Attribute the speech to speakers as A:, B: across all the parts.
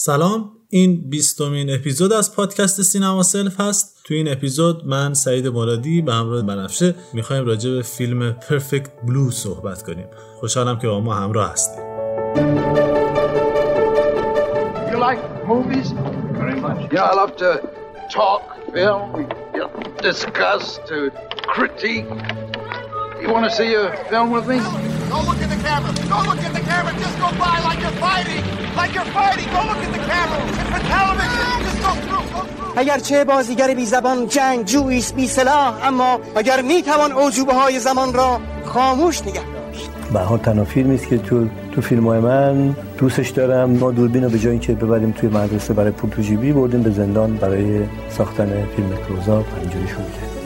A: سلام این بیستمین اپیزود از پادکست سینما سلف هست. تو این اپیزود من سعید مرادی به همراه بنفشه می‌خوایم راجع به فیلم پرفکت بلو صحبت کنیم. خوشحالم که با ما همراه هستیم
B: You
C: Don't look at the camera. Don't look at the camera. Just go by like you're fighting. Like you're fighting. Don't look at the camera. It's a television. Just go through. Go through.
D: اگرچه بازیگر بی زبان جنگ جویس بی سلاح اما اگر می توان اوجوبه های زمان را خاموش نگه به
E: حال تنها فیلمی است که تو تو فیلم های من دوستش دارم ما دوربین رو به جایی که ببریم توی مدرسه برای پول جیبی بردیم به زندان برای ساختن فیلم کروزا اینجوری شده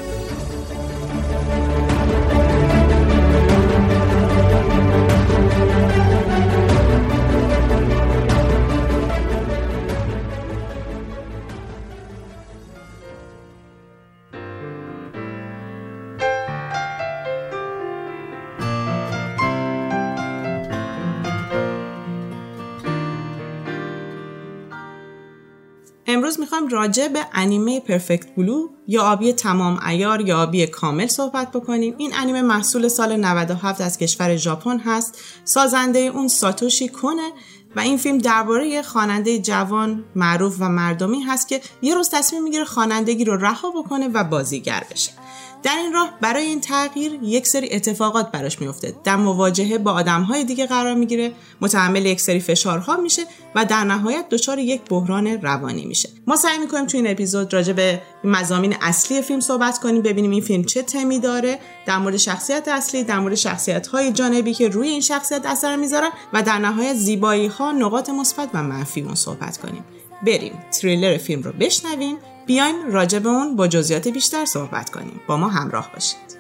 F: امروز می‌خوایم راجع به انیمه پرفکت بلو یا آبی تمام ایار یا آبی کامل صحبت بکنیم. این انیمه محصول سال 97 از کشور ژاپن هست. سازنده اون ساتوشی کنه و این فیلم درباره خواننده جوان معروف و مردمی هست که یه روز تصمیم می‌گیره خوانندگی رو رها بکنه و بازیگر بشه. در این راه برای این تغییر یک سری اتفاقات براش میفته در مواجهه با آدمهای دیگه قرار می‌گیره. متحمل یک سری فشارها میشه و در نهایت دچار یک بحران روانی میشه. ما سعی می‌کنیم تو این اپیزود راجع به مزامین اصلی فیلم صحبت کنیم ببینیم این فیلم چه تمی داره در مورد شخصیت اصلی در مورد شخصیت های جانبی که روی این شخصیت اثر می‌ذارن و در نهایت زیبایی ها نقاط مثبت و منفی اون صحبت کنیم. بریم تریلر فیلم رو بشنویم. بیایم راجع اون با جزئیات بیشتر صحبت کنیم. با ما همراه باشید.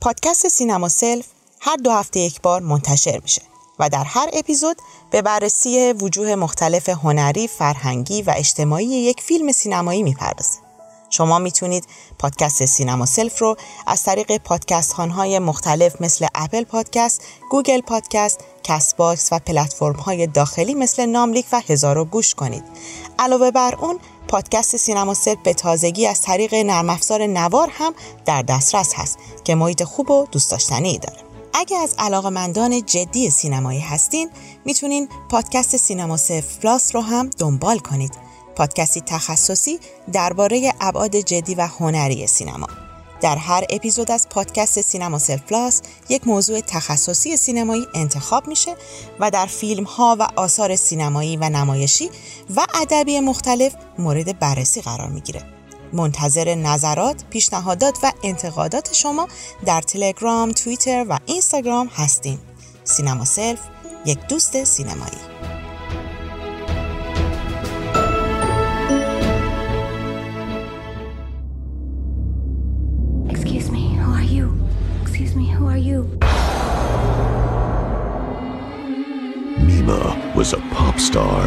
F: پادکست سینما Self هر دو هفته یک بار منتشر میشه. و در هر اپیزود به بررسی وجوه مختلف هنری، فرهنگی و اجتماعی یک فیلم سینمایی می‌پردازه. شما می‌تونید پادکست سینما Self رو از طریق پادکست های مختلف مثل Apple Podcast، Google Podcast، Castbox و پلتفرم های داخلی مثل ناملیک و هزارو گوش کنید. علاوه بر اون پادکست سینما Self به تازگی از طریق نرم افزار نوار هم در دسترس هست که محیط خوب و دوست داشتنی داره. اگه از علاقمندان جدی سینمایی هستین می‌تونین پادکست سینما Plus رو هم دنبال کنید. پادکستی تخصصی درباره ابعاد جدی و هنری سینما. در هر اپیزود از پادکست سینما Self یک موضوع تخصصی سینمایی انتخاب میشه و در فیلم ها و آثار سینمایی و نمایشی و ادبی مختلف مورد بررسی قرار می‌گیره. منتظر نظرات، پیشنهادات و انتقادات شما در تلگرام، توییتر و اینستاگرام هستیم. سینما سلف یک دوست سینمایی.
G: Excuse me, who are you? Excuse me, who are you?
H: Mima was a pop star.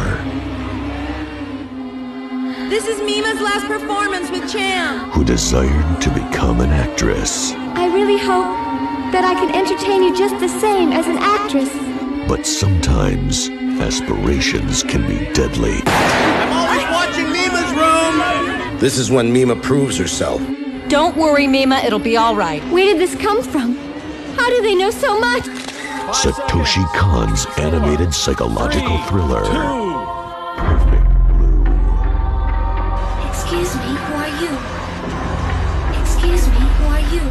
I: This is Mima's last performance with Cham.
H: who desired to become an actress.
G: I really hope that I can entertain you just the same as an actress.
H: But sometimes aspirations can be deadly.
C: I'm always watching Mima's room.
J: This is when Mima proves herself.
I: Don't worry, Mima, it'll be all right.
G: Where did this come from? How do they know so much?
H: Satoshi Kon's animated psychological thriller.
G: Excuse me, who are you?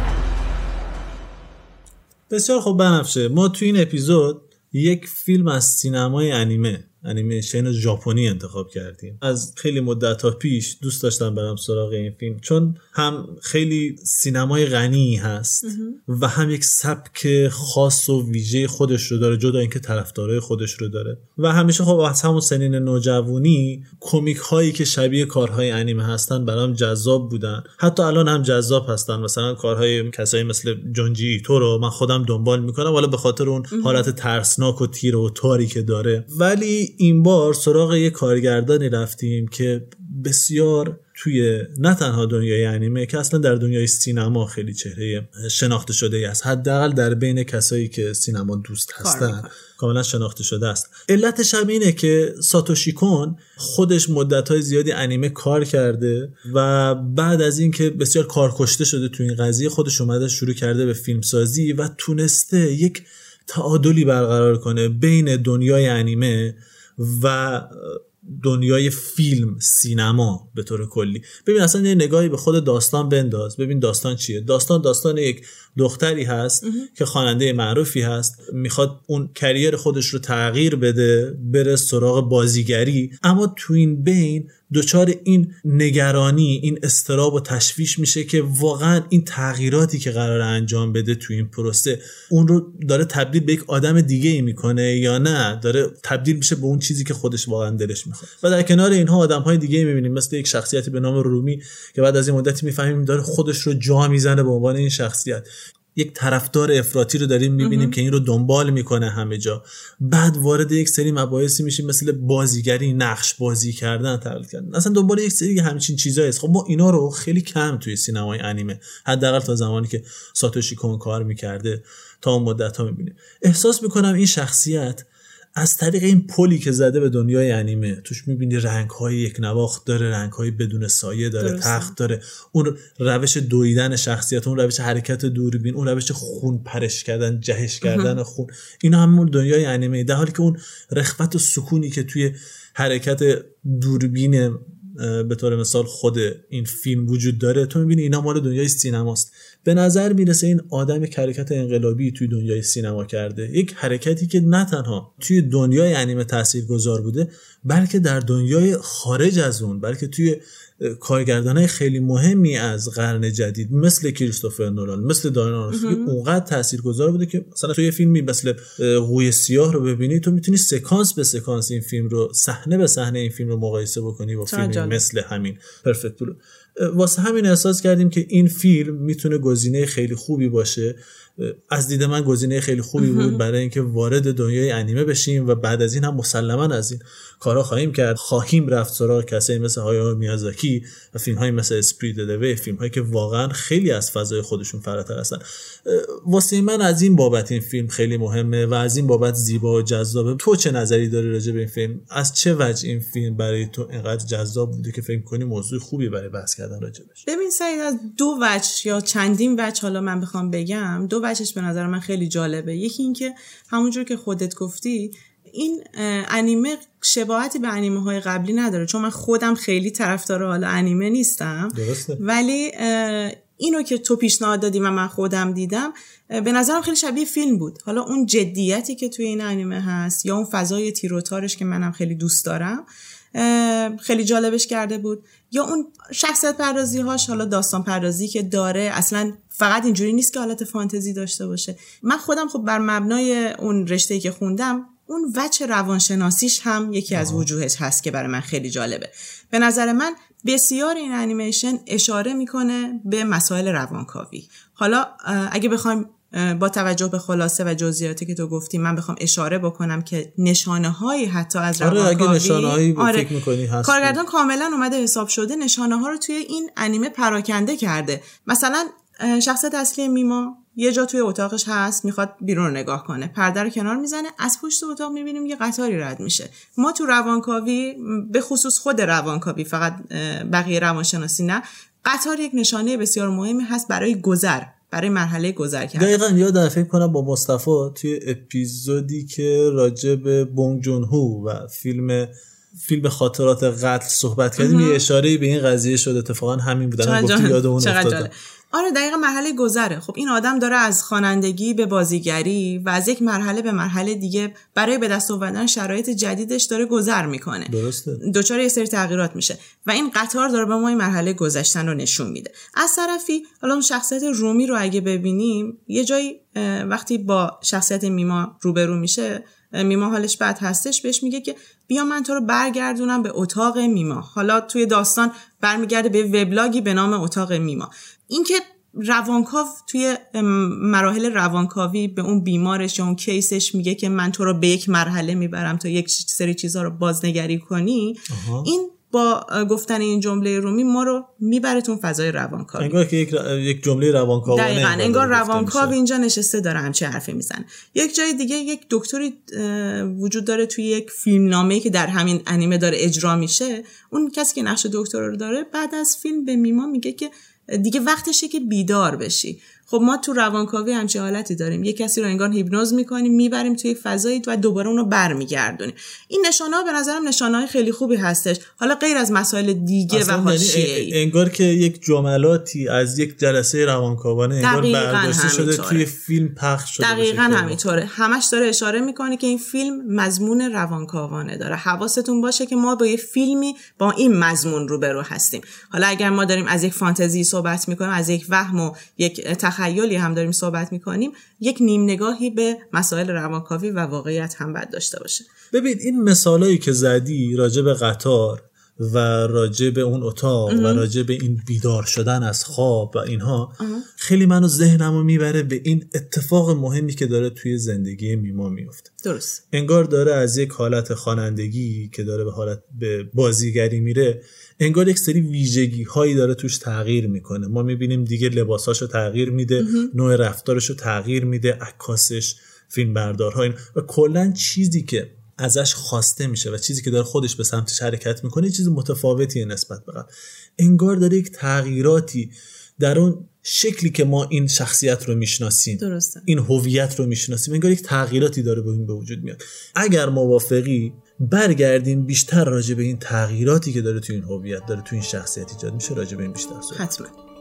A: بسیار خوب بنفشه ما تو این اپیزود یک فیلم از سینمای انیمه انیمیشن ژاپنی انتخاب کردیم. از خیلی مدت ها پیش دوست داشتم برم سراغ این فیلم چون هم خیلی سینمای غنی هست و هم یک سبک خاص و ویژه خودش رو داره جدا اینکه طرفدارای خودش رو داره. و همیشه خب از همون سنین نوجوانی کمیک هایی که شبیه کارهای انیمه هستن برام جذاب بودن. حتی الان هم جذاب هستن. مثلا کارهای کسایی مثل جونجی ایتو رو من خودم دنبال می‌کنم ولی به خاطر اون حالت ترسناک و تیر و تاری که داره. ولی این بار سراغ یه کارگردانی رفتیم که بسیار توی نه تنها دنیای انیمه که اصلا در دنیای سینما خیلی چهره شناخته شده است. حداقل در بین کسایی که سینما دوست هستن کاملا شناخته شده است. علتش هم اینه که ساتوشی کون خودش مدت های زیادی انیمه کار کرده و بعد از اینکه بسیار کارکشته شده تو این قضیه خودش اومده شروع کرده به فیلمسازی و تونسته یک تعادلی برقرار کنه بین دنیای انیمه. و دنیای فیلم سینما به طور کلی. ببین اصلا یه نگاهی به خود داستان بنداز. ببین داستان چیه؟ داستان داستان یک دختری هست که خواننده معروفی هست می‌خواد اون کریر خودش رو تغییر بده بره سراغ بازیگری. اما تو این بین دچار این نگرانی این استراب و تشویش میشه که واقعا این تغییراتی که قرار انجام بده تو این پروسه اون رو داره تبدیل به یک آدم دیگه ای می‌کنه یا نه؟ داره تبدیل میشه به اون چیزی که خودش واقعا دلش می‌خواد. و در کنار اینها آدم های دیگه ای می‌بینیم مثل یک شخصیتی به نام رومی که بعد از این مدتی می‌فهمیم داره خودش رو جا می‌زنه به عنوان این شخصیت. یک طرفدار افراطی رو داریم می‌بینیم که این رو دنبال می‌کنه همه جا. بعد وارد یک سری مباحثی میشیم مثل بازیگری نقش بازی کردن تقلید کردن. اصلا دنبال یک سری همچین چیزایی است خب ما اینا رو خیلی کم توی سینمای انیمه. حداقل تا زمانی که ساتوشی کون کار می‌کرده تا اون مدت ها می‌بینیم. احساس می‌کنم این شخصیت از طریق این پلی که زده به دنیای انیمه توش می‌بینی رنگ های یک نواخت داره رنگ های بدون سایه داره
F: درسته.
A: تخت داره. اون روش دویدن شخصیت اون روش حرکت دوربین اون روش خون پرش کردن جهش کردن خون اینا همون دنیای انیمه. در حالی که اون رخوت و سکونی که توی حرکت دوربین به طور مثال خود این فیلم وجود داره تو می‌بینی اینا مال دنیای سینماست. به نظر می‌رسه این آدم حرکت انقلابی توی دنیای سینما کرده. یک حرکتی که نه تنها توی دنیای انیمه تأثیر گذار بوده بلکه در دنیای خارج از اون بلکه توی کارگردان خیلی مهمی از قرن جدید مثل کریستوفر نولان مثل دارین آرونوفسکی اونقدر تاثیرگذار بوده که مثلا تو یه فیلمی مثل قوی سیاه رو ببینی تو می‌تونی سکانس به سکانس این فیلم رو صحنه به صحنه این فیلم رو مقایسه بکنی با فیلمی
F: جالب.
A: مثل همین پرفکت بلو واسه همین احساس کردیم که این فیلم می‌تونه گزینه خیلی خوبی باشه. از دید من گزینه خیلی خوبی بود برای اینکه وارد دنیای انیمه بشیم و بعد از این هم مسلما از این کارا خواهیم کرد. خواهیم رفت سراغ کسایی مثل هایو میازاکی و فیلم های مثل اسپریت دوی فیلم هایی که واقعا خیلی از فضای خودشون فراتر هستن. واسه من از این بابت این فیلم خیلی مهمه و از این بابت زیبا و جذابه. تو چه نظری داری راجع به این فیلم؟ از چه وجه این فیلم برای تو اینقدر جذاب بوده که فکر کنی موضوع خوبی برای بحث کردن راجبش
F: ببین سعید از دو وجه یا چندین وجه حالا من بخوام بگم دو وجهش به نظر من خیلی جالبه. یکی اینکه همونجور که خودت گفتی این انیمه شباهتی به انیمه های قبلی نداره. چون من خودم خیلی طرفدار حالا انیمه نیستم.
A: درسته.
F: ولی اینو که تو پیشنهاد دادی و من خودم دیدم به نظرم خیلی شبیه فیلم بود. حالا اون جدیتی که توی این انیمه هست یا اون فضای تیروتارش که منم خیلی دوست دارم خیلی جالبش کرده بود. یا اون شخصیت پردازی هاش حالا داستان پردازی که داره اصلا فقط اینجوری نیست که حالت فانتزی داشته باشه. من خودم خب بر مبنای اون رشته که خوندم اون وجه روانشناسیش هم یکی از وجوهش هست که برای من خیلی جالبه. به نظر من بسیار این انیمیشن اشاره می‌کنه به مسائل روانکاوی. حالا اگه بخوایم با توجه به خلاصه و جزئیاتی که تو گفتی من بخوام اشاره بکنم که نشانه هایی حتی از
A: آره
F: روانکاوی
A: اگه نشانه‌هایی فکر می‌کنی هست
F: کارگردان کاملا اومده حساب شده نشانه ها رو توی این انیمه پراکنده کرده. مثلا شخصیت اصلی میما یه جا توی اتاقش هست می‌خواد بیرون رو نگاه کنه. پرده رو کنار می‌زنه از پشت اتاق می‌بینیم یه قطاری رد میشه. ما تو روانکاوی به خصوص خود روانکاوی اه، بقیه روانشناسی نه قطار یک نشانه بسیار مهمی هست برای گذر برای مرحله گذر کردن.
A: دقیقا یادم فکر کنم با مصطفی توی اپیزودی که راجع به بونگ جون هو و فیلم فیلم خاطرات قتل صحبت کردیم یه اشاره به این قضیه شد. اتفاقا همین بود گفتی. یاد اون افتادم.
F: آره دقیقا مرحله گذره. خب این آدم داره از خوانندگی به بازیگری و از یک مرحله به مرحله دیگه برای به دست آوردن شرایط جدیدش داره گذر می‌کنه.
A: درسته.
F: دچار یه سری تغییرات میشه و این قطار داره به ما این مرحله گذشتن رو نشون میده. از طرفی حالا اون شخصیت رومی رو اگه ببینیم یه جایی وقتی با شخصیت میما روبرو میشه میما حالش بد هستش بهش میگه که بیا من تو رو برگردونم به اتاق میما. حالا توی داستان برمیگرده به وبلاگی به نام اتاق میما. اینکه روانکاو توی مراحل روانکاوی به اون بیمارش یا اون کیسش میگه که من تو رو به یک مرحله می‌برم تا یک سری چیزها رو بازنگری کنی این با گفتن این جمله رومی ما رو می‌بره تو فضای روانکاوی.
A: انگار که یک, یک جمله روانکاوانه
F: دقیقاً انگار روانکاو اینجا نشسته داره همچه حرفی می‌زنه. یک جای دیگه یک دکتری وجود داره توی یک فیلم که در همین انیمه داره اجرا میشه. اون کسی که نقش دکتر رو داره بعد از فیلم به میما میگه که دیگه وقتشه که بیدار بشی. خب ما تو روانکاوی همچین حالتی داریم. یه کسی رو انگار هیپنوز می‌کنیم می‌بریم توی فضایی و دوباره اون رو برمیگردونیم. این نشانه ها به نظرم نشانه های خیلی خوبی هستش. حالا غیر از مسائل دیگه و حاشیه‌ای.
A: انگار که یک جملاتی از یک جلسه روانکاوانه انگار برداشته شده توی فیلم پخش شده
F: دقیقا همینطوره. همش داره اشاره می‌کنه که این فیلم مضمون روانکاوانه داره. حواستون باشه که ما با یه فیلمی با این مضمون روبرو هستیم. حالا اگر ما داریم از یک فانتزی صحبت می‌کنیم از یک وهم و یک تخیلی هم داریم صحبت می‌کنیم یک نیم نگاهی به مسائل روانکاوی و واقعیت هم باید داشته باشه.
A: ببین این مثالایی که زدی راجع به قطار و راجع به اون اتاق و راجع به این بیدار شدن از خواب و اینها خیلی منو ذهنمو می‌بره به این اتفاق مهمی که داره توی زندگی میما میفته
F: درست.
A: انگار داره از یک حالت خوانندگی که داره به حالت به بازیگری میره انگار یک سری ویژگی هایی داره توش تغییر می‌کنه. ما می‌بینیم دیگه لباساشو تغییر میده نوع رفتارش رو تغییر میده عکاسش فیلم بردارها و کلا چیزی که ازش خواسته میشه و چیزی که داره خودش به سمتش حرکت می‌کنه چیز متفاوتی نسبت به قبل. انگار داره یک تغییراتی در اون شکلی که ما این شخصیت رو می‌شناسیم
F: درسته.
A: این هویت رو می‌شناسیم انگار یک تغییراتی داره به این به وجود میاد. اگر موافقی برگردیم بیشتر راجع به این تغییراتی که داره تو این هویت داره تو این شخصیت ایجاد میشه راجع به این بیشتر صحبت
F: حتما.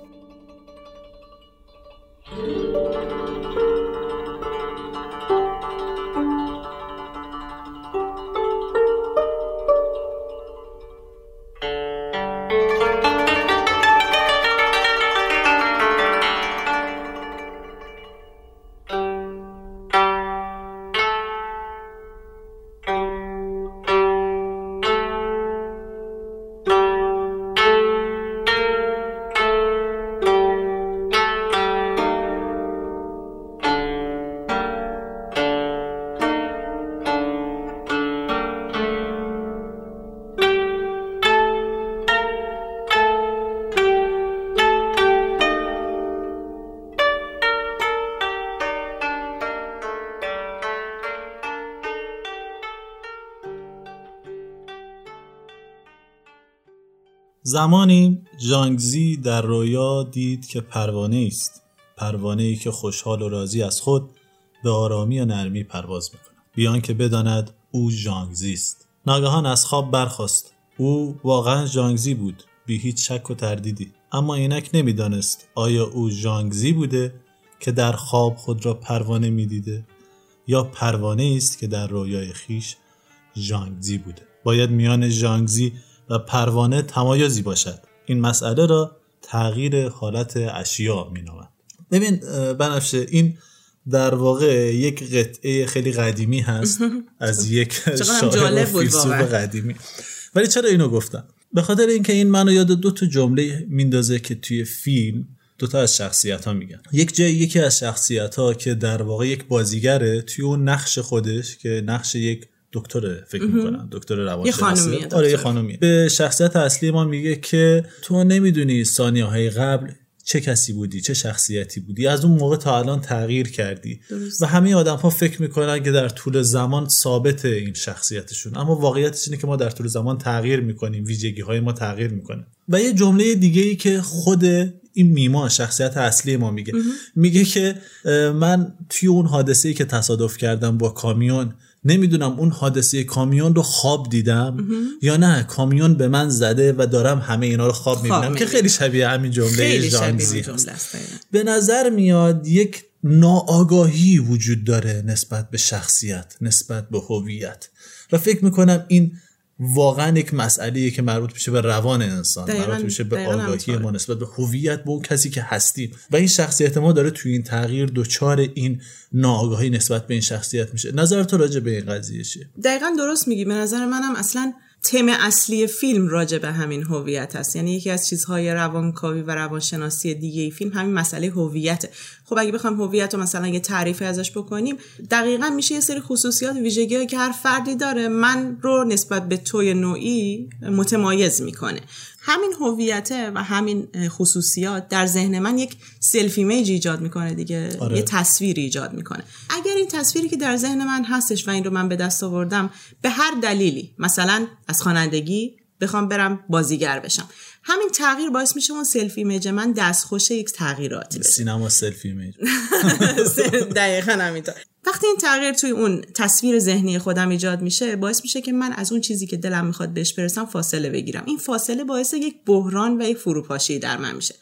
A: زمانی جانگزی در رویا دید که پروانه است پروانه ای که خوشحال و راضی از خود به آرامی و نرمی پرواز می‌کند. بیان که بداند او جانگزی است. ناگهان از خواب برخاست. او واقعا جانگزی بود بی هیچ شک و تردیدی. اما اینک نمی‌دانست آیا او جانگزی بوده که در خواب خود را پروانه می‌دیده یا پروانه است که در رویای خیش جانگزی بوده. باید میان جانگزی و پروانه تمایزی باشد. این مسئله را تغییر حالت اشیا می نامد. ببین بنفشه این در واقع یک قطعه خیلی قدیمی هست از یک شاعر و فیلسوف قدیمی. ولی چرا اینو گفتم؟ به خاطر اینکه این منو یاد دو تا جمله میندازه که توی فیلم دو تا از شخصیت ها میگن. یک جای یکی از شخصیت ها که در واقع یک بازیگره توی اون نقش خودش که نقش یک دکتر فکر می‌کنم دکتر روانشناسی. آره یه خانومیه. به شخصیت اصلی ما میگه که تو نمی‌دونی ثانیه های قبل چه کسی بودی چه شخصیتی بودی. از اون موقع تا الان تغییر کردی.
F: درست.
A: و همه آدم ها فکر می‌کنن که در طول زمان ثابت این شخصیتشون. اما واقعیتش اینه که ما در طول زمان تغییر می‌کنیم ویژگی های ما تغییر می‌کنه. و یه جمله دیگه ای که خود این میما شخصیت اصلی ما میگه. میگه که من توی اون حادثه ای که تصادف کردم با کامیون نمی‌دونم اون حادثه کامیون رو خواب دیدم یا نه کامیون به من زده و دارم همه اینا رو خواب می‌بینم که. خیلی شبیه همین جمله ژانزی هست
F: دقیقاً.
A: به نظر میاد یک ناآگاهی وجود داره نسبت به شخصیت نسبت به هویت و فکر می‌کنم این واقعا یک مسئله که مربوط میشه به روان انسان
F: دقیقاً-
A: مربوط میشه به آگاهی. ما نسبت به هویت به اون کسی که هستیم. و این شخصیت ما داره توی این تغییر دچار این ناآگاهی نسبت به این شخصیت میشه. نظر تو راجع به این قضیه چیه؟
F: دقیقا درست میگی. به نظر منم اصلا تم اصلی فیلم راجع به همین هویت هست یعنی یکی از چیزهای روانکاوی و روانشناسی دیگه ای فیلم همین مسئله هویته. خب اگه بخوایم هویت رو مثلا یه تعریفی ازش بکنیم دقیقا میشه یه سری خصوصیات ویژگی که هر فردی داره من رو نسبت به توی نوعی متمایز می‌کنه. همین هویته و همین خصوصیات در ذهن من یک self image ایجاد می‌کنه دیگه.
A: آره.
F: یه تصویر ایجاد می‌کنه. اگر این تصویری که در ذهن من هستش و این رو من به دست آوردم به هر دلیلی مثلا از خوانندگی بخوام برم بازیگر بشم. همین تغییر باعث میشه اون self image من دستخوش یک تغییراتی بشه.
A: سینما self image
F: دقیقا همینطور. وقتی این تغییر توی اون تصویر ذهنی خودم ایجاد میشه باعث میشه که من از اون چیزی که دلم می‌خواد بهش برسم فاصله بگیرم. این فاصله باعث یک بحران و یک فروپاشی در من میشه.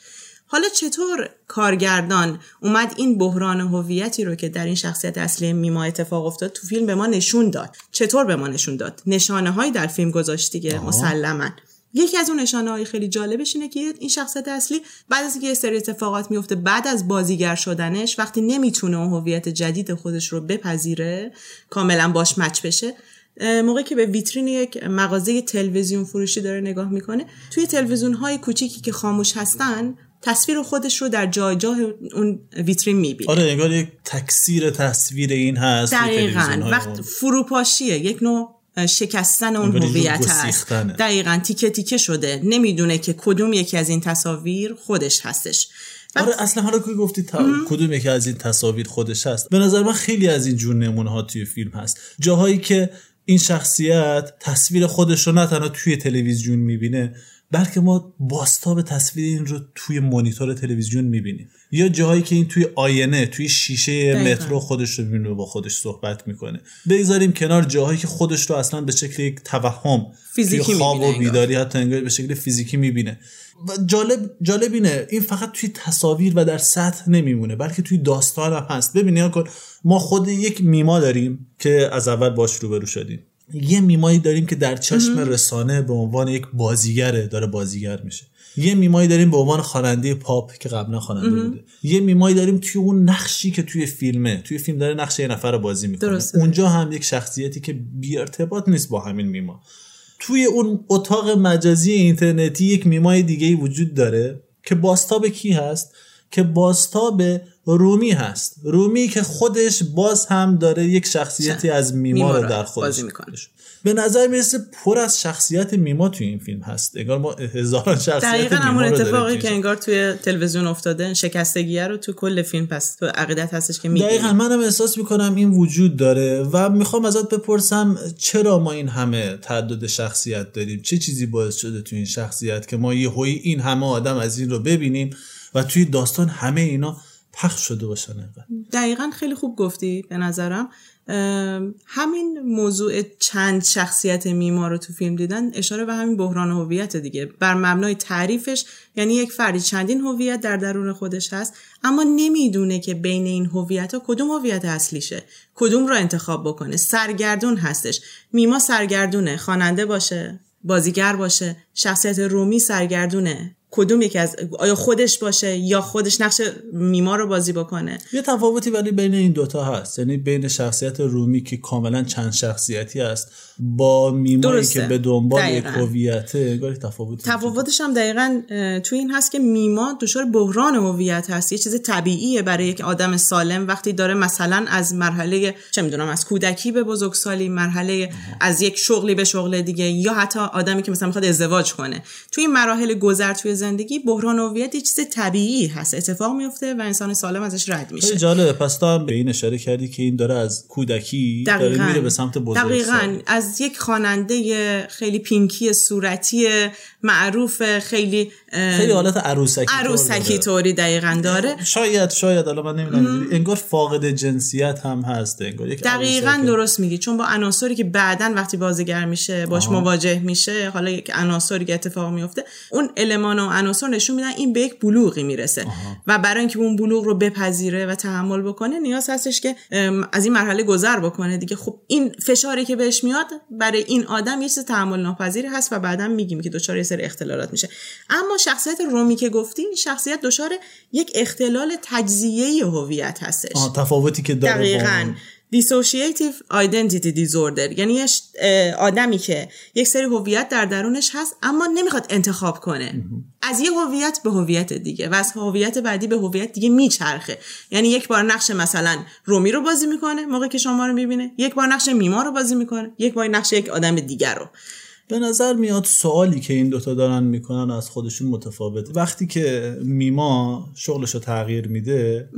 F: حالا چطور کارگردان اومد این بحران هویتی رو که در این شخصیت اصلی میما اتفاق افتاد تو فیلم به ما نشون داد؟ چطور به ما نشون داد؟ نشانه هایی در فیلم گذاشت دیگه مسلما. یکی از اون نشانه های خیلی جالبش اینه که این شخصیت اصلی بعد از اینکه یه سری اتفاقات میفته بعد از بازیگر شدنش وقتی نمی‌تونه اون هویت جدید خودش رو بپذیره کاملا باش مچ بشه موقعی که به ویترین یک مغازه تلویزیون فروشی داره نگاه می‌کنه توی تلویزیون های کوچیکی که خاموش هستن تصویر خودش رو در جای جای اون ویترین می‌بینه
A: آره انگار یک تکثیر تصویر این هست
F: دقیقا وقت. فروپاشیه یک نوع شکستن اون هویت هست.
A: گسیختنه.
F: دقیقا تیکه تیکه شده. نمی‌دونه که کدوم یکی از این تصاویر خودش هستش.
A: آره اصلا حالا که گفتی تا... کدوم یکی از این تصاویر خودش هست. به نظر من خیلی از این جور نمونه ها توی فیلم هست. جاهایی که این شخصیت تصویر خودش رو نه تنها توی تلویزیون می‌بینه بلکه ما باستاب تصویر این رو توی مانیتور تلویزیون می‌بینیم. یا جاهایی که این توی آینه توی شیشه
F: دقیقاً.
A: مترو خودش رو می‌بینه با خودش صحبت می‌کنه. بگذاریم کنار جاهایی که خودش رو اصلا به شکل یک توهم
F: فیزیکی
A: توی خواب و. بیداری حتی انگار به شکل فیزیکی می‌بینه. و جالب جالب اینه این فقط توی تصاویر و در سطح نمیمونه بلکه توی داستان هم هست. ببینید کن ما خود یک میما داریم که از اول باش روبرو شدیم. یه میمایی داریم که در چشم رسانه به عنوان یک بازیگره داره بازیگر میشه. یه میمایی داریم به عنوان خواننده پاپ که قبلا خواننده بوده. یه میمایی داریم توی اون نقشی که توی فیلمه. توی فیلم داره نقش یه نفر رو بازی می‌کنه.
F: درسته.
A: اونجا هم یک شخصیتی که بی ارتباط نیست با همین میما. توی اون اتاق مجازی اینترنتی یک میمای دیگه ای وجود داره که باستاب کی هست؟ که باستاب رومی هست. رومی که خودش باز هم داره یک شخصیتی از میما رو در خودش
F: می‌کنه.
A: به نظر می‌رسه پر از شخصیت میما توی این فیلم هست. انگار ما هزاران شخصیت
F: دقیقا
A: میما
F: همون اتفاقی که انگار توی تلویزیون افتاده شکستگیه رو تو کل فیلم پس تو عقیدت هستش که
A: دقیقا
F: می‌بینی
A: منم احساس می‌کنم این وجود داره و می‌خوام ازت بپرسم چرا ما این همه تعدد شخصیت داریم؟ چه چیزی باعث شده تو این شخصیت که ما یه هوی این همه آدم از این رو ببینیم و توی داستان همه اینا پخش شده باشن
F: دقیقا خیلی خوب گفتی به نظرم. همین موضوع چند شخصیت میما رو تو فیلم دیدن اشاره به همین بحران هویت دیگه. بر مبنای تعریفش یعنی یک فردی چندین هویت در درون خودش هست اما نمی‌دونه که بین این هویت ها کدوم هویت اصلیشه کدوم رو انتخاب بکنه. سرگردون هستش. میما سرگردونه خواننده باشه بازیگر باشه شخصیت رومی سرگردونه. کدوم یکی از آیا خودش باشه یا خودش نقش میما رو بازی بکنه
A: یه تفاوتی ولی بین این دوتا هست یعنی بین شخصیت رومی که کاملا چند شخصیتی است با میمایی. که به دنبال یک. هویته انگار داره.
F: تفاوتش هم دقیقا توی این هست که میما دچار بحران هویت هست یه چیز طبیعیه برای یک آدم سالم وقتی داره مثلا از مرحله چه می‌دونم از کودکی به بزرگسالی مرحله از یک شغلی به شغل دیگه یا حتی آدمی که مثلا می‌خواد ازدواج کنه توی این مراحل گذر توی زندگی بحران هویت یه چیز طبیعی هست. اتفاق میفته و انسان سالم ازش رد میشه.
A: جالبه. پس تو هم به این اشاره کردی که این داره از کودکی داره میره به سمت بزرگسالی
F: دقیقاً. از یک خواننده خیلی پینکی صورتی معروف خیلی
A: خیلی حالت عروسکی
F: عروسکی. طوری دقیقا داره
A: شاید شاید حالا من نمی‌دونم انگار فاقد جنسیت هم هست انگار یک
F: دقیقا. درست میگی چون با عناصری که بعدا وقتی بازیگر میشه باش
A: آها.
F: مواجه میشه حالا یک عناصری که اتفاق میفته اون المان و عناصر نشون میدن این به یک بلوغی می‌رسه و برای اینکه اون بلوغ رو بپذیره و تحمل بکنه نیاز هستش که از این مرحله گذر بکنه دیگه خب این فشاری که بهش میاد برای این آدم یه چیز تحمل ناپذیری هست و بعدا میگیم که دچار سری اختلالات میشه. اما شخصیت رومی که گفتی این شخصیت دچار یک اختلال تجزیه هویت هستش.
A: تفاوتی که داره
F: دقیقا. Dissociative Identity Disorder یعنی یه آدمی که یک سری هویت در درونش هست اما نمی‌خواد انتخاب کنه. از یه هویت به هویت دیگه و از هویت بعدی به هویت دیگه میچرخه. یعنی یک بار نقش مثلا رومی رو بازی می‌کنه موقعی که شما رو می‌بینه. یک بار نقش میما رو بازی می‌کنه. یک بار نقش یک آدم دیگر رو.
A: به نظر میاد سوالی که این دوتا دارن می‌کنن از خودشون متفاوته وقتی که میما شغلش رو تغییر میده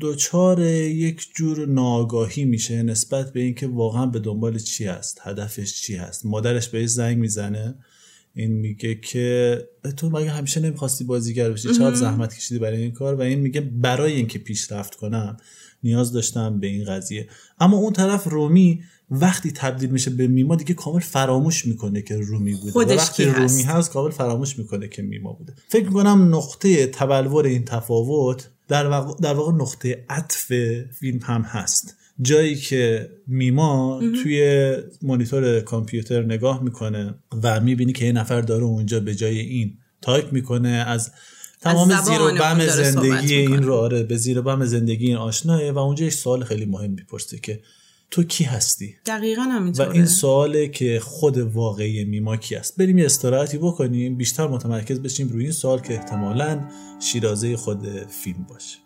A: دچار یک جور ناآگاهی میشه نسبت به اینکه واقعا به دنبال چی هست هدفش چی هست. مادرش بهش زنگ می‌زنه این میگه که تو مگه همیشه نمی‌خواستی بازیگر بشی؟ چقدر زحمت کشیدی برای این کار؟ و این میگه برای اینکه پیشرفت کنم نیاز داشتم به این قضیه. اما اون طرف رومی وقتی تبدیل میشه به میما دیگه کامل فراموش می‌کنه که رومی بوده
F: خودش
A: و وقتی
F: هست؟
A: رومی هست کامل فراموش می‌کنه که میما بوده فکر می‌کنم نقطه تبلور این تفاوت در واقع, در واقع نقطه عطف فیلم هم هست جایی که میما توی مانیتور کامپیوتر نگاه می‌کنه و می‌بینی که یه نفر داره اونجا به جای این تایپ می‌کنه از تمام
F: زبان
A: زیر و بم زندگی این. رو آره به زیر و بم زندگی این آشناه و اونجا یک سوال خیلی مهم می‌پرسه که تو کی هستی؟
F: دقیقا
A: و
F: همینطوره.
A: این سواله که خود واقعی میما کی است؟ بریم یه استراحتی بکنیم بیشتر متمرکز بشیم روی این سوال که احتمالا شیرازه خود فیلم باشه.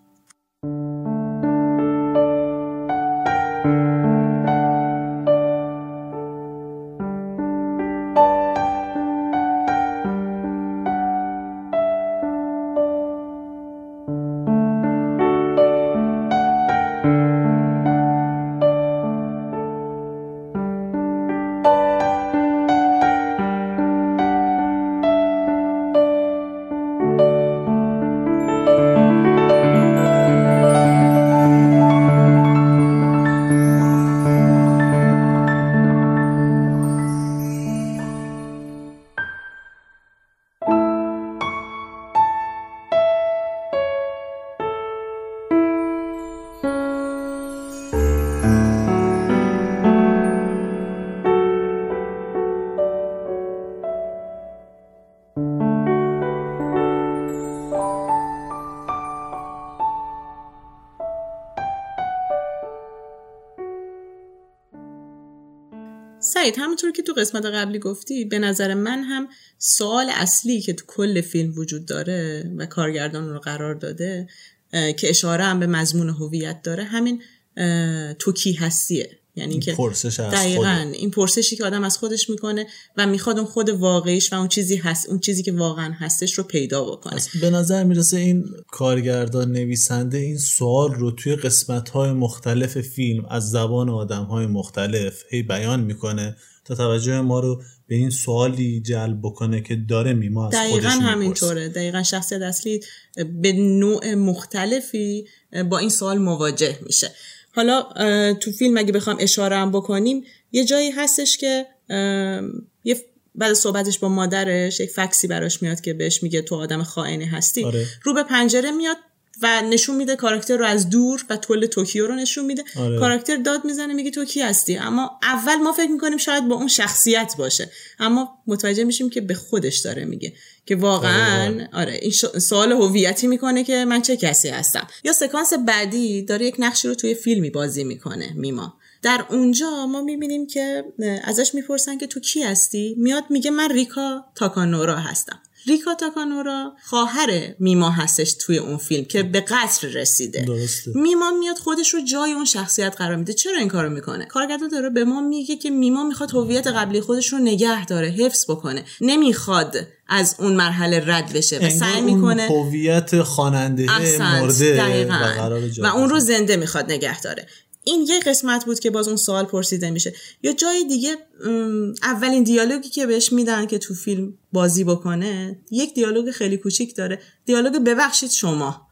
F: قسمت قبلی گفتی به نظر من هم سوال اصلی که تو کل فیلم وجود داره و کارگردان رو قرار داده که اشاره هم به مضمون هویت داره همین تو کی هستیه یعنی که
A: پرسش از
F: دقیقا
A: خوده.
F: این پرسشی که آدم از خودش می‌کنه و می‌خواد اون خود واقعیش و اون چیزی هست اون چیزی که واقعا هستش رو پیدا بکنه
A: به نظر می‌رسه این کارگردان نویسنده این سوال رو توی قسمت های مختلف فیلم از زبان آدم های مختلف هی بیان می‌کنه تا توجه ما رو به این سوالی جلب بکنه که داره میما از
F: دقیقا همینطوره. دقیقا شخصیت اصلی به نوع مختلفی با این سوال مواجه میشه. حالا تو فیلم اگه بخوام اشاره هم بکنیم یه جایی هستش که یه بعد از صحبتش با مادرش یک فکسی براش میاد که بهش میگه تو آدم خائنی هستی.
A: آره.
F: رو به پنجره میاد و نشون میده کاراکتر رو از دور و کل توکیو رو نشون میده.
A: آره.
F: کاراکتر داد می‌زنه میگه تو کی هستی؟ اما اول ما فکر می‌کنیم شاید با اون شخصیت باشه. اما متوجه میشیم که به خودش داره میگه. که واقعا آره. این ش- سوال هویتی می‌کنه که من چه کسی هستم. یا سکانس بعدی داره یک نقشی رو توی فیلمی بازی می‌کنه میما. در اونجا ما می‌بینیم که ازش می‌پرسن که تو کی هستی؟ میاد میگه من ریکا تاکانورا هستم. ریکا تاکانورا خواهر میما هستش توی اون فیلم که به قتل رسیده
A: درسته.
F: میما میاد خودش رو جای اون شخصیت قرار میده چرا این کارو می‌کنه کارگردان داره به ما میگه که میما می‌خواد هویت قبلی خودش رو نگه داره حفظ بکنه نمی‌خواد از اون مرحله رد بشه و سعی می‌کنه
A: هویت خواننده مرده. و
F: و اون رو. زنده می‌خواد نگه داره این یه قسمت بود که باز اون سوال پرسیده میشه. یا جای دیگه اولین دیالوگی که بهش میدن که تو فیلم بازی بکنه یک دیالوگ خیلی کوچیک داره. دیالوگ ببخشید شما.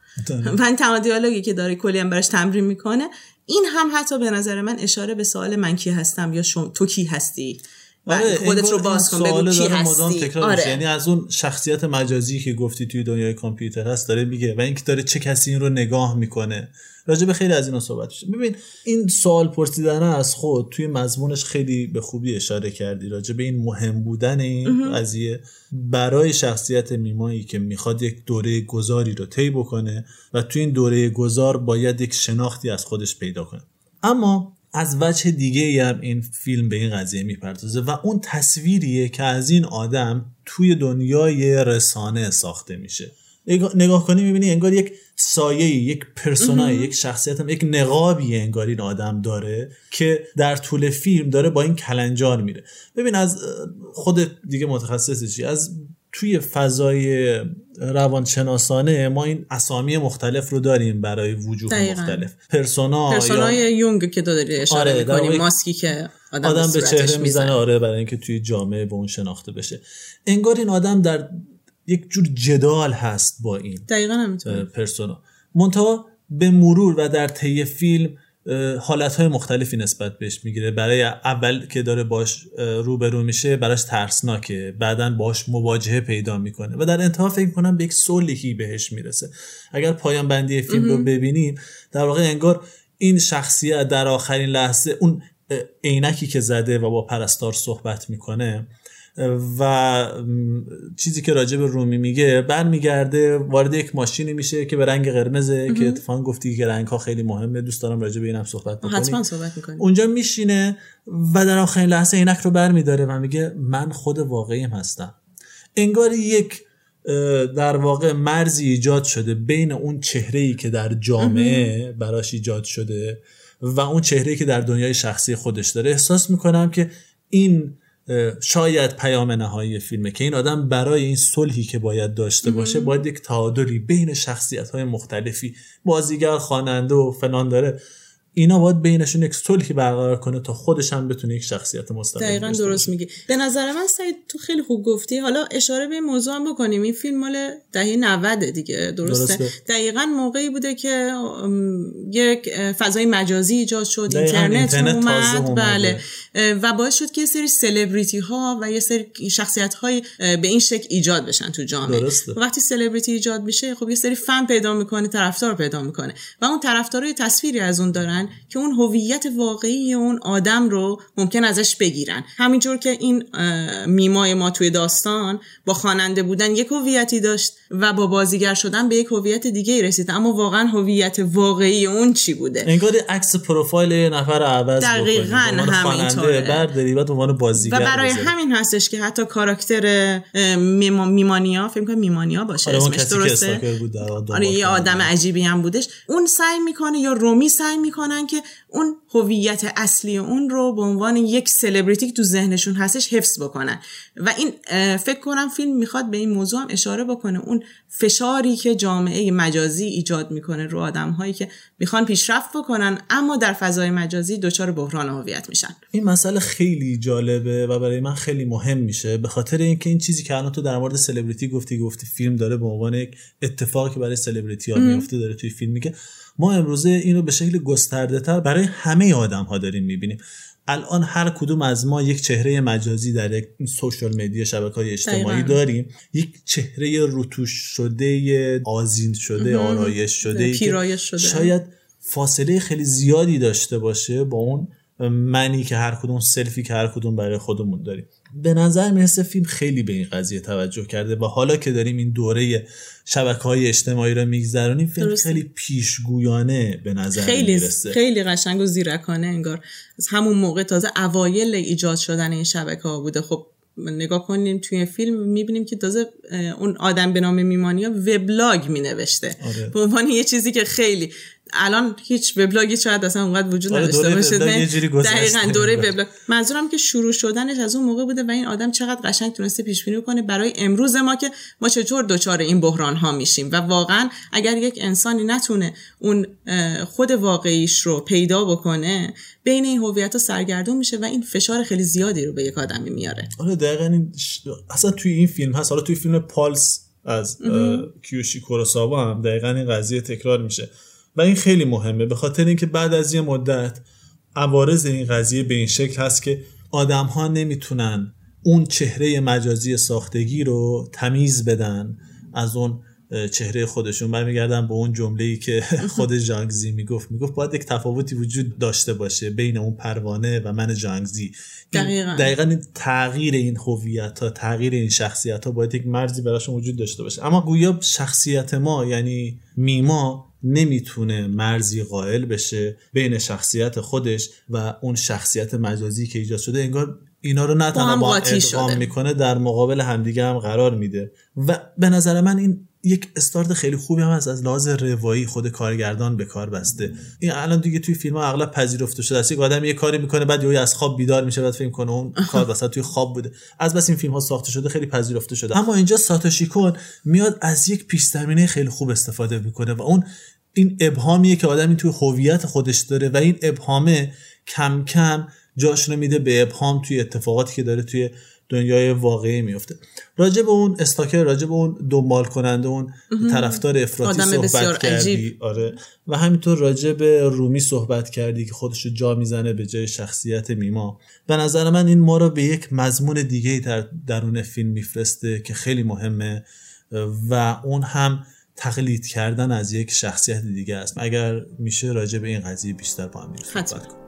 F: و این تمام دیالوگی که داره کلی هم براش تمرین می‌کنه. این هم حتی به نظر من اشاره به سوال من کی هستم یا شما تو کی هستی؟
A: آره
F: خودت رو باز کن بگو کی
A: مدام
F: هستی؟
A: تکرار
F: آره.
A: میشه. یعنی از اون شخصیت مجازی که گفتی توی دنیای کامپیوتر هست داره میگه و اینکه داره چه کسی این رو نگاه می‌کنه. راجع به خیلی از اینا صحبت میشه. ببین این سوال پرسیدن از خود توی مضمونش خیلی به خوبی اشاره کردی. راجع به این مهم بودن این قضیه برای شخصیت میمایی که می‌خواد یک دوره گذاری رو طی بکنه و توی این دوره گذار باید یک شناختی از خودش پیدا کنه. اما از وجه دیگه ای هم این فیلم به این قضیه می‌پردازه و اون تصویریه که از این آدم توی دنیای رسانه ساخته میشه. نگاه- کنی می‌بینی انگار یک سایه یک پرسونای یک شخصیت هم یک نقابی انگار این آدم داره که در طول فیلم داره با این کلنجار میره. ببین از خود دیگه متخصصشی از توی فضای روانشناسانه ما این اسامی مختلف رو داریم برای وجوه
F: دقیقاً.
A: مختلف. پرسونا یا
F: پرسونای یونگ که تو داری اشاره
A: آره،
F: ماسکی که آدم,
A: آدم به چهره می‌زنه.
F: می‌زنه
A: آره برای اینکه توی جامعه به اون شناخته بشه. انگار این آدم در یک جور جدال هست با این
F: دقیقا همینطوره.
A: پرسونا. منتها به مرور و در طی فیلم حالت های مختلفی نسبت بهش می‌گیره. برای اول که داره باش روبرو میشه براش ترسناکه. بعدا باش مواجهه پیدا می‌کنه. و در انتها فکر کنم به یک صلحی بهش می‌رسه. اگر پایان بندی فیلم رو ببینیم در واقع انگار این شخصیت در آخرین لحظه اون عینکی که زده و با پرستار صحبت می‌کنه و چیزی که راجع به رومی میگه برمیگرده وارد یک ماشینی میشه که به رنگ قرمزه که اتفاقا گفتی که رنگ ها خیلی مهمه. دوست دارم راجع به اینم صحبت بکنیم.
F: حتما صحبت می‌کنی
A: اونجا میشینه و در آخرین لحظه عینک رو برمیداره و میگه من خود واقعیم هستم. انگار یک در واقع مرزی ایجاد شده بین اون چهره ای که در جامعه براش ایجاد شده و اون چهره ای که در دنیای شخصی خودش داره. احساس می‌کنم که این شاید پیام نهایی فیلمه که این آدم برای این صلحی که باید داشته باشه باید یک تعادلی بین شخصیت های مختلفی بازیگر خواننده و فلان داره. اینا باید بینشون یک صلحی برقرار کنه تا خودش هم بتونه یک شخصیت مستقل
F: دقیقا درست. میگی به نظر من سعید تو خیلی خوب گفتی حالا اشاره به این موضوع هم بکنیم این فیلم مال دهه 90 دیگه درسته,
A: درسته.
F: دقیقا موقعی بوده که یک فضای مجازی ایجاد شد اینترنت,
A: اینترنت
F: اومد
A: اومده.
F: بله و باعث شد که یه سری سلبریتی ها و یه سری شخصیت های به این شکل ایجاد بشن تو جامعه
A: درسته.
F: وقتی سلبریتی ایجاد میشه خب یه سری فن پیدا می‌کنه طرفدار پیدا می‌کنه و اون طرفدارای تصویری از اون دارن که اون هویت واقعی اون آدم رو ممکن ازش بگیرن همینجور که این میمای ما توی داستان با خواننده بودن یک هویتی داشت و با بازیگر شدن به یک هویت دیگه ای رسید اما واقعا هویت واقعی اون چی بوده
A: انگار عکس پروفایل یه نفر عوض
F: دقیقاً همینطوره.
A: برداری بعد عنوان بازیگر
F: و برای. همین هستش که حتی کاراکتر میما- میمانیا فکر کنم میمانیا باشه
A: آره،
F: اسمش درسته
A: بود
F: آره یه. آدم عجیبی هم بودش اون سعی می‌کنه یا رومی سعی می‌کنن که اون هویت اصلی اون رو به عنوان یک سلبریتی که تو ذهنشون هستش حفظ بکنن. و این فکر کنم فیلم می‌خواد به این موضوع هم اشاره بکنه. اون فشاری که جامعه مجازی ایجاد می‌کنه رو آدم هایی که می‌خوان پیشرفت بکنن اما در فضای مجازی دچار بحران هویت میشن.
A: این مسئله خیلی جالبه و برای من خیلی مهم میشه. به خاطر اینکه این چیزی که الان تو در مورد سلبریتی گفتی گفتی فیلم داره به عنوان یک اتفاقی که برای سلبریتی ها میفته داره توی فیلم میگه ما امروزه اینو به شکل گسترده تر برای همه آدم ها داریم می‌بینیم الان هر کدوم از ما یک چهره مجازی در یک سوشال مدیا شبکه های اجتماعی. داریم یک چهره روتوش شده آزین شده آرایش شده
F: پیرایش شده.
A: شاید فاصله خیلی زیادی داشته باشه با اون منی که هر کدوم سلفی که هر کدوم برای خودمون داریم به نظر می‌رسه فیلم خیلی به این قضیه توجه کرده. و حالا که داریم این دوره شبکه های اجتماعی رو میگذرونیم فیلم
F: درسته.
A: خیلی پیشگویانه به نظر
F: خیلی
A: می‌رسه.
F: خیلی قشنگ و زیرکانه انگار. از همون موقع تازه اوایل ایجاد شدن این شبکه ها بوده. خب نگاه کنیم توی فیلم می‌بینیم که تازه اون آدم به نام میمانیا وبلاگ مینوشته.
A: آره.
F: به عنوان یه چیزی که خیلی الان هیچ وبلاگی شاید اصلا اونقدر وجود
A: آره،
F: نداشته باشه. دقیقاً دوره وبلاگ. منظورم که شروع شدنش از اون موقع بوده و این آدم چقدر قشنگ تونسته پیش بینی کنه برای امروز ما که ما چطور دچار این بحران ها میشیم و واقعا اگر یک انسانی نتونه اون خود واقعیش رو پیدا بکنه بین این هویت ها سرگردون میشه و این فشار خیلی زیادی رو به یک آدمی میاره.
A: آره دقیقا این ش- اصلا توی این فیلم هست. حالا توی فیلم پالس از کیوشی کوروساوا هم دقیقا این قضیه تکرار میشه. و این خیلی مهمه به خاطر اینکه بعد از یه مدت عوارض این قضیه به این شکل هست که آدم ها نمی‌تونن اون چهره مجازی ساختگی رو تمیز بدن از اون چهره خودشون. برمیگردن به اون جمله ای که خود جانگزی می‌گفت. می‌گفت باید یک تفاوتی وجود داشته باشه بین اون پروانه و من جانگزی
F: دقیقاً.
A: دقیقا این تغییر این هویت ها تغییر این شخصیت ها باید یک مرزی براشون وجود داشته باشه. اما گویا شخصیت ما یعنی میما نمی‌تونه مرزی قائل بشه بین شخصیت خودش و اون شخصیت مجازی که ایجاد شده. انگار اینا رو نه تنها با ادغام. می‌کنه در مقابل همدیگه هم قرار میده. و به نظر من این یک استارت خیلی خوبی هم هست از لحاظ روایی خود کارگردان به کار بسته. این الان دیگه توی فیلم ها اغلب پذیرفته شده. است یک آدم یه کاری می‌کنه بعد یهو از خواب بیدار میشه بعد فکر کنه اون کار مثلا توی خواب بوده. از بس این فیلم ها ساخته شده خیلی پذیرفته شده. اما اینجا ساتوشی کون میاد از یک پیش زمینه خیلی خوب استفاده می‌کنه و اون این ابهامیه که آدمی توی هویت خودش داره و این ابهامه کم کم جاش رو میده به ابهام توی اتفاقاتی که داره توی دنیای واقعی میفته. راجع به اون استاکر راجع به اون دنبال کننده اون طرفدار افراطی صحبت کردی
F: عجیب.
A: آره. و همینطور راجع به رومی صحبت کردی که خودش رو جا می‌زنه به جای شخصیت میما. به نظر من این ما رو به یک مضمون دیگه در درون فیلم میفرسته که خیلی مهمه و اون هم تقلید کردن از یک شخصیت دیگه است اگر میشه راجع به این قضیه بیشتر با هم. صحبت کنیم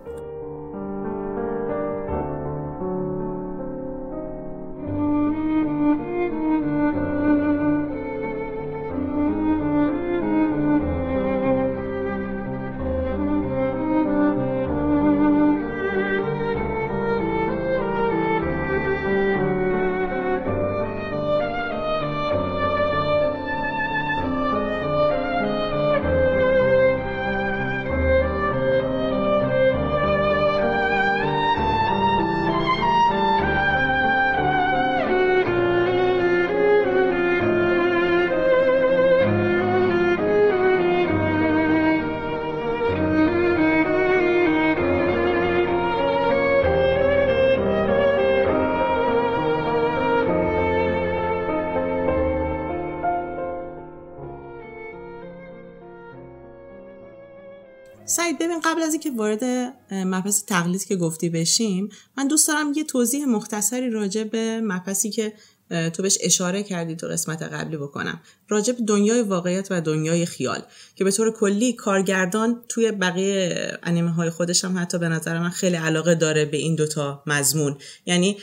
F: سعید ببین قبل از اینکه وارد مبحث تقلید که گفتی بشیم من دوست دارم یه توضیح مختصری راجع به مبحثی که تو بهش اشاره کردی تو قسمت قبلی بکنم. راجع به دنیای واقعیت و دنیای خیال که به طور کلی کارگردان توی بقیه انیمه های خودش هم حتی به نظر من خیلی علاقه داره به این دوتا مضمون. یعنی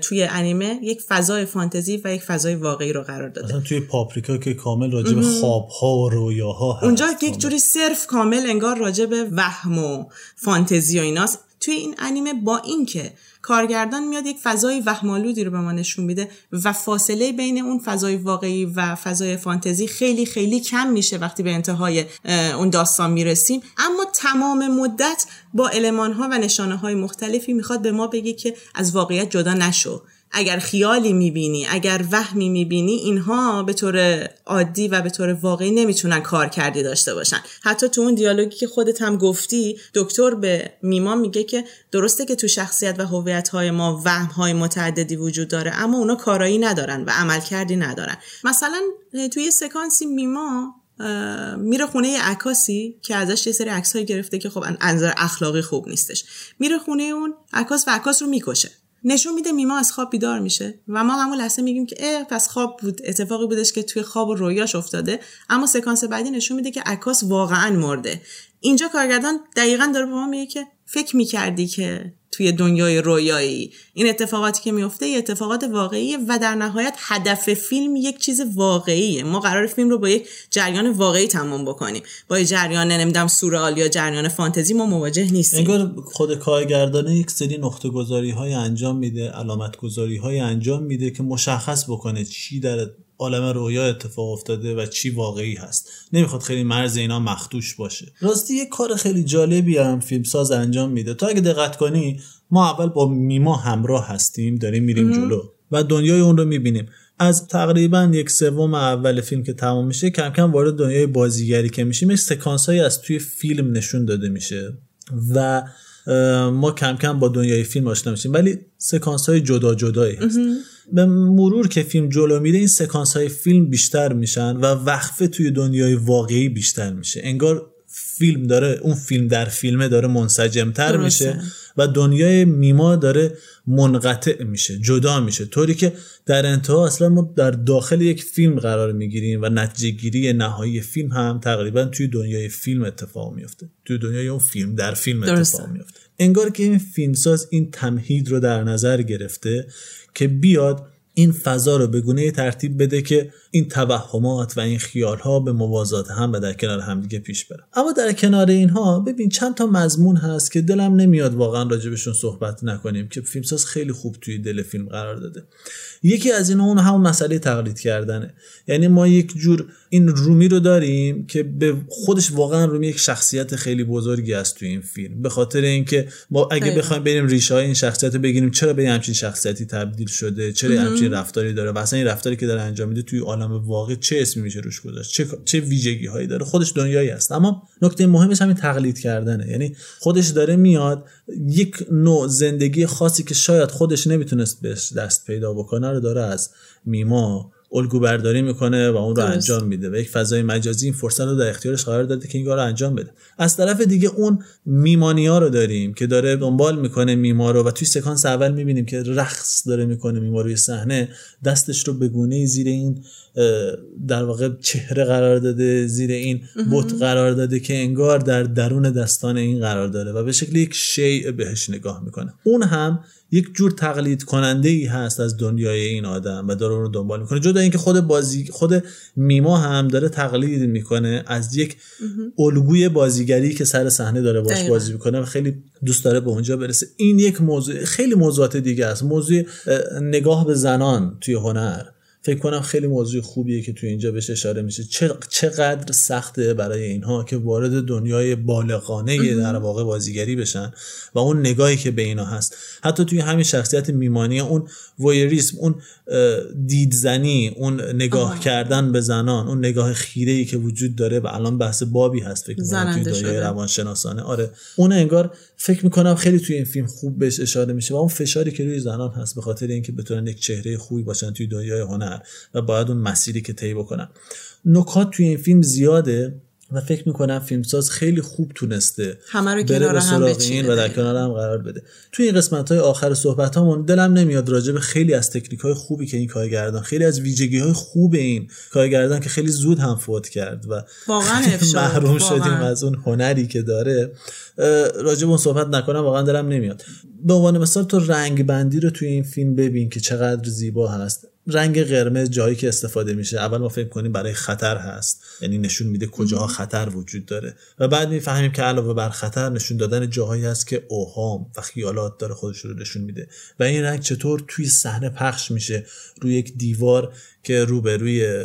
F: توی انیمه یک فضای فانتزی و یک فضای واقعی رو قرار داده.
A: مثلا توی پاپریکا که کامل راجع به خوابها و رویاها هست.
F: اونجا. یک جوری صرف کامل انگار راجع به وهم و فانتزی و ایناست. توی این انیمه با اینکه کارگردان میاد یک فضای وهمالودی رو به ما نشون میده و فاصله بین اون فضای واقعی و فضای فانتزی خیلی خیلی کم میشه وقتی به انتهای اون داستان می‌رسیم. اما تمام مدت با علمان ها و نشانه های مختلفی می‌خواد به ما بگه که از واقعیت جدا نشو. اگر خیالی می‌بینی اگر وهمی می‌بینی اینها به طور عادی و به طور واقعی نمی‌تونن کار کردی داشته باشن. حتی تو اون دیالوگی که خودت هم گفتی دکتر به میما میگه که درسته که تو شخصیت و هویت های ما وهم های متعددی وجود داره اما اونا کارایی ندارن و عملکردی ندارن. مثلا توی سکانسی میما میره خونه یه عکاسی که ازش یه سری عکسایی گرفته که خب از نظر اخلاقی خوب نیستش. میره خونه اون عکاس و عکاس رو می‌کشه. نشون میده میما از خواب بیدار میشه و ما همون لحظه میگیم که اه پس خواب بود. اتفاقی بودش که توی خواب و رویاش افتاده. اما سکانس بعدی نشون میده که عکاس واقعا مرده. اینجا کارگردان دقیقا داره به ما میگه که فکر می‌کردی که توی دنیای رویایی. این اتفاقاتی که میفته اتفاقات واقعیه و در نهایت هدف فیلم یک چیز واقعیه. ما قرار فیلم رو با یک جریان واقعی تمام بکنیم. با یک جریان نمی‌دونم سورئال یا جریان فانتزی ما مواجه نیستیم.
A: انگار خود کارگردانه یک سری نقطه گذاری های انجام میده علامت گذاری های انجام میده که مشخص بکنه چی در عالم رویا اتفاق افتاده و چی واقعی هست. نمی‌خواد خیلی مرز اینا مختوش باشه. راستی یه کار خیلی جالبی هم فیلمساز انجام میده. تا اگه دقت کنی ما اول با میما همراه هستیم داریم میریم جلو و دنیای اون رو می‌بینیم. از تقریبا یک سوم اول فیلم که تمام میشه کم کم وارد دنیای بازیگری که میشیم سکانس هایی از توی فیلم نشون داده میشه. و ما کم کم با دنیای فیلم آشنا میشیم ولی سکانس های جدا جدایی هست. به مرور که فیلم جلو میره این سکانس های فیلم بیشتر میشن و وقفه توی دنیای واقعی بیشتر میشه. انگار فیلم داره اون فیلم در فیلمه داره منسجمتر میشه. و دنیای میما داره منقطع میشه جدا میشه. طوری که در انتها اصلا ما در داخل یک فیلم قرار می‌گیریم و نتیجه گیری نهایی فیلم هم تقریبا توی دنیای فیلم اتفاق میفته توی دنیای اون فیلم در فیلم اتفاق میفته انگار که این فیلمساز این تمهید رو در نظر گرفته که بیاد این فضا رو به گونه ترتیب بده که این توهمات و این خیال ها به موازات هم و در کنار همدیگه پیش بره. اما در کنار اینها ببین چند تا مضمون هست که دلم نمیاد واقعا راجبشون صحبت نکنیم که فیلمساز خیلی خوب توی دل فیلم قرار داده. یکی از اینا اون همون مسئله تقلید کردنه. یعنی ما یک جور این رومی رو داریم که به خودش واقعا رومی یک شخصیت خیلی بزرگی است توی این فیلم. به خاطر اینکه ما اگه بخوایم بریم ریشه های این شخصیت رو بگیریم چرا به همچین شخصیتی تبدیل شده؟ چرا همچین رفتاری داره؟ و اصلا این رفتاری که داره انجام میده توی عالم واقع چه اسمی میشه روش گذاشت چه چه ویژگی هایی داره خودش دنیایی است. اما نکته مهمش همین تقلید کردنه. یعنی خودش داره میاد یک نوع زندگی خاصی که شاید خودش نمی‌تونست بهش دست پیدا بکنه رو داره از میما الگو برداری می‌کنه و اون رو انجام میده و یک فضای مجازی این فرصت رو در اختیارش قرار داده که این کار رو انجام بده. از طرف دیگه اون میمانیا رو داریم که داره دنبال می‌کنه میما رو و توی سکانس اول می‌بینیم که رقص داره می‌کنه میما روی صحنه. دستش رو به گونه زیر این در واقع چهره قرار داده زیر این بت قرار داده که انگار در درون دستان این قرار داره و به شکل یک شیء بهش نگاه می‌کنه. اون هم یک جور تقلید کننده ای هست از دنیای این آدم و داره رو دنبال می‌کنه. جدا اینکه خود بازی خود میما هم داره تقلید می‌کنه از یک الگوی بازیگری که سر صحنه داره باش. بازی می‌کنه و خیلی دوست داره به اونجا برسه. این یک موضوع خیلی موضوعات دیگه است. موضوع اه، نگاه به زنان توی هنر. فکر کنم خیلی موضوع خوبیه که توی اینجا بهش اشاره میشه. چقدر سخته برای اینها که وارد دنیای بالغانه در واقع بازیگری بشن و اون نگاهی که به اینا هست. حتی توی همین شخصیت میمانی اون ویریسم اون دیدزنی اون نگاه کردن به زنان اون نگاه خیره ای که وجود داره و الان بحث بابی هست فکر می‌کنم توی دنیای. روانشناسانه. آره. اون انگار فکر می‌کنم خیلی توی این فیلم خوب بهش اشاره میشه و اون فشاری که روی زنان هست به خاطر اینکه بتونن یک چهره خوبی باشن توی دنیای هنر. و باید اون مسیری که طی بکنن نکات توی این فیلم زیاده و فکر می‌کنم فیلمساز خیلی خوب تونسته
F: همه رو
A: بره به سراغ این و در. کنار هم قرار بده توی این قسمت های آخر صحبت هامون دلم نمیاد راجع به خیلی از تکنیک های خوبی که این کارگردان خیلی از ویژگی های خوب این کارگردان که خیلی زود هم فوت کرد و
F: واقعاً.
A: محروم
F: واقعاً.
A: شدیم از اون هنری که داره راجع به اون صحبت نکنم واقعا دلم نمیاد به عنوان مثال تو رنگ بندی رو توی این فیلم ببین که چقدر زیبا هست رنگ قرمز جایی که استفاده میشه اول ما فکر کنیم برای خطر هست. یعنی نشون میده کجاها خطر وجود داره. و بعد می‌فهمیم که علاوه بر خطر نشون دادن جاهایی هست که اوهام و خیالات داره خودش رو نشون میده. و این رنگ چطور توی صحنه پخش میشه؟ روی یک دیوار که روبروی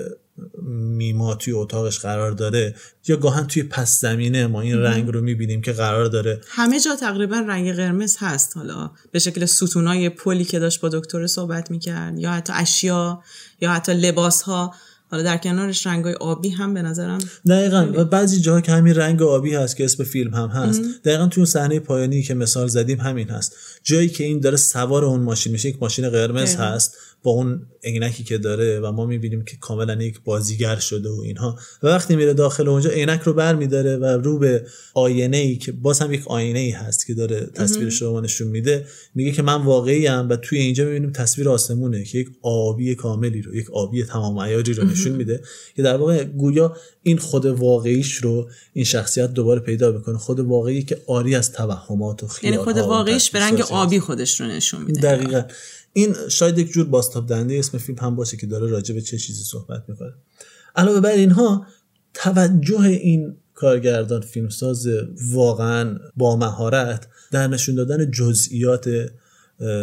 A: میما توی اتاقش قرار داره یا گاهن توی پس زمینه ما این رنگ رو می‌بینیم که قرار داره.
F: همه جا تقریبا رنگ قرمز هست. حالا به شکل ستونای پلی که داشت با دکتر صحبت می‌کرد یا حتی اشیا یا حتی لباس ها حالا در کنارش رنگ های آبی هم به نظرم
A: دقیقا. و بعضی جاها که همین رنگ آبی هست که اسم فیلم هم هست. دقیقا توی اون صحنه پایانی که مثال زدیم همین هست. جایی که این داره سوار اون ماشین میشه یک ماشین قرمز. هست. با اون عینکی که داره و ما می‌بینیم که کاملا یک بازیگر شده و اینها. و وقتی میره داخل اونجا عینک رو بر میداره و رو به آینه ای که باز هم یک آینه ای هست که داره تصویرش رو نشون میده میگه که من واقعی ام و توی اینجا می‌بینیم تصویر آسمونه که یک آبی کاملی رو یک آبی تمام عیاری رو نشون میده که در واقع گویا این خود واقعیش رو این شخصیت دوباره پیدا می‌کنه. خود واقعی که آری از توهمات و
F: یعنی
A: خیال‌ها
F: خود واقعیش به رنگ. آبی خودش رو نشون میده.
A: دقیقا. این شاید یک جور باستاب دهنده اسم فیلم هم باشه که داره راجع به چه چیزی صحبت می‌کنه. علاوه بر اینها توجه این کارگردان فیلمساز واقعا با مهارت در نشون دادن جزئیات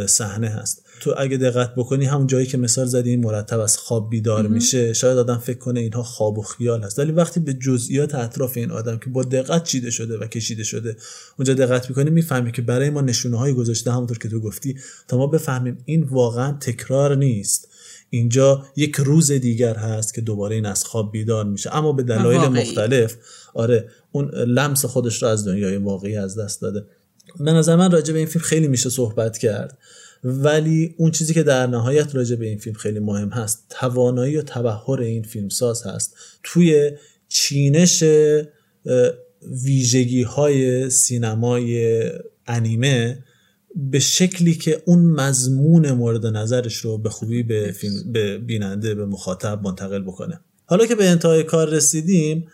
A: صحنه هست. تو اگه دقت بکنی همون جایی که مثال زدی این مرتب از خواب بیدار میشه شاید آدم فکر کنه اینها خواب و خیال هست. ولی وقتی به جزئیات اطراف این آدم که با دقت چیده شده و کشیده شده اونجا دقت می‌کنی می‌فهمی که برای ما نشونه های گذاشته همونطور که تو گفتی تا ما بفهمیم این واقعا تکرار نیست. اینجا یک روز دیگر هست که دوباره این از خواب بیدار میشه. اما به دلایل. مختلف آره اون لمس خودش رو از دنیای واقعی از دست داده. به نظر من راجع به این فیلم خیلی میشه صحبت کرد. ولی اون چیزی که در نهایت راجع به این فیلم خیلی مهم هست توانایی و تبهر این فیلمساز هست. توی چینش ویژگی های سینمای انیمه به شکلی که اون مضمون مورد نظرش رو به خوبی به, فیلم، به بیننده به مخاطب منتقل بکنه. حالا که به انتهای کار رسیدیم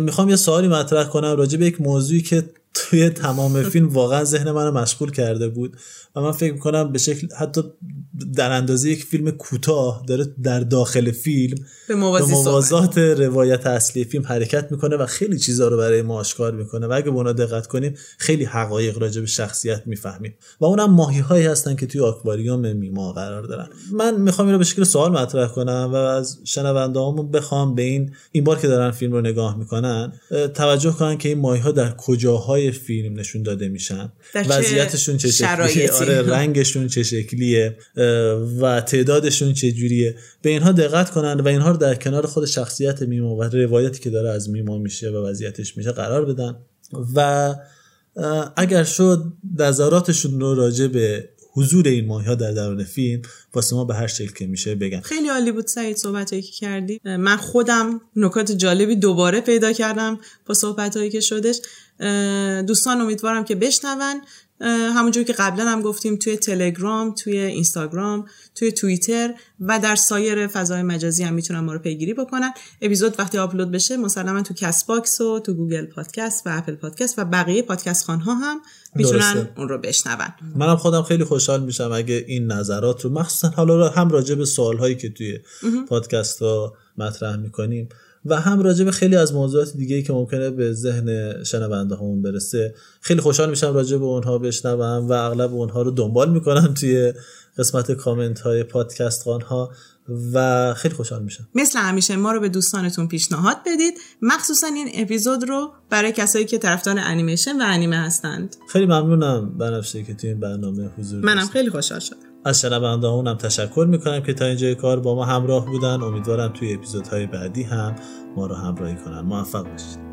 A: می‌خوام یه سوالی مطرح کنم راجع به یک موضوعی که توی تمام فیلم واقعا ذهن منو مشغول کرده بود و من فکر می‌کنم به شکل حتی در اندازه یک فیلم کوتاه داره در داخل فیلم
K: به
A: به. موازات روایت اصلی فیلم حرکت می‌کنه و خیلی چیزا رو برای ما آشکار می‌کنه و اگه به اونا دقت کنیم خیلی حقایق راجع به شخصیت می‌فهمیم و اونم ماهی هایی هستن که توی آکواریوم میما قرار دارن من می‌خوام این رو به شکل سوال مطرح کنم و از شنونده بخوام به این این بار که دارن فیلم رو نگاه می‌کنن توجه کنن که این ماهی ها در کجاهای فیلم نشون داده میشن. وضعیتشون چه شکلیه؟ آره رنگشون چه شکلیه؟ و تعدادشون چه جوریه؟ به اینها دقت کنن و اینها رو در کنار خود شخصیت میما و روایتی که داره از میما میشه و وضعیتش میشه قرار بدن. و اگر شد نظراتشون رو راجع به حضور این ماهی ها در درون فیلم واسه ما به هر شکل که میشه بگن.
F: خیلی عالی بود سعید صحبت که کردی. من خودم نکات جالبی دوباره پیدا کردم با صحبت هایی که شدش. دوستان امیدوارم که بشنون. همونجور که قبلا هم گفتیم توی تلگرام توی اینستاگرام توی توییتر و در سایر فضای مجازی هم می‌تونن ما رو پیگیری بکنن. اپیزود وقتی آپلود بشه مسلما تو Castbox و تو Google Podcast و Apple Podcast و بقیه پادکست خانها هم می‌تونن
A: درسته.
F: اون رو بشنون.
A: منم خودم خیلی خوشحال میشم اگه این نظرات رو مخصوصا حالا هم راجع به سوال هایی که توی پادکست ها مطرح می‌کنیم و هم راجع به خیلی از موضوعات دیگه که ممکنه به ذهن شنونده هامون برسه. خیلی خوشحال میشم راجع به اونها بشنوم و اغلب اونها رو دنبال می‌کنم توی قسمت کامنت های پادکست ها و خیلی خوشحال میشم.
F: مثل همیشه ما رو به دوستانتون پیشنهاد بدید. مخصوصا این اپیزود رو برای کسایی که طرفدار انیمیشن و انیمه هستند.
A: خیلی ممنونم بنفشه که توی این برنامه حضور
F: منم. خیلی خوشحال شدم.
A: از شنونده هم تشکر می‌کنم که تا اینجای کار با ما همراه بودن. امیدوارم توی اپیزودهای بعدی هم ما رو همراهی کنن. موفق باشید.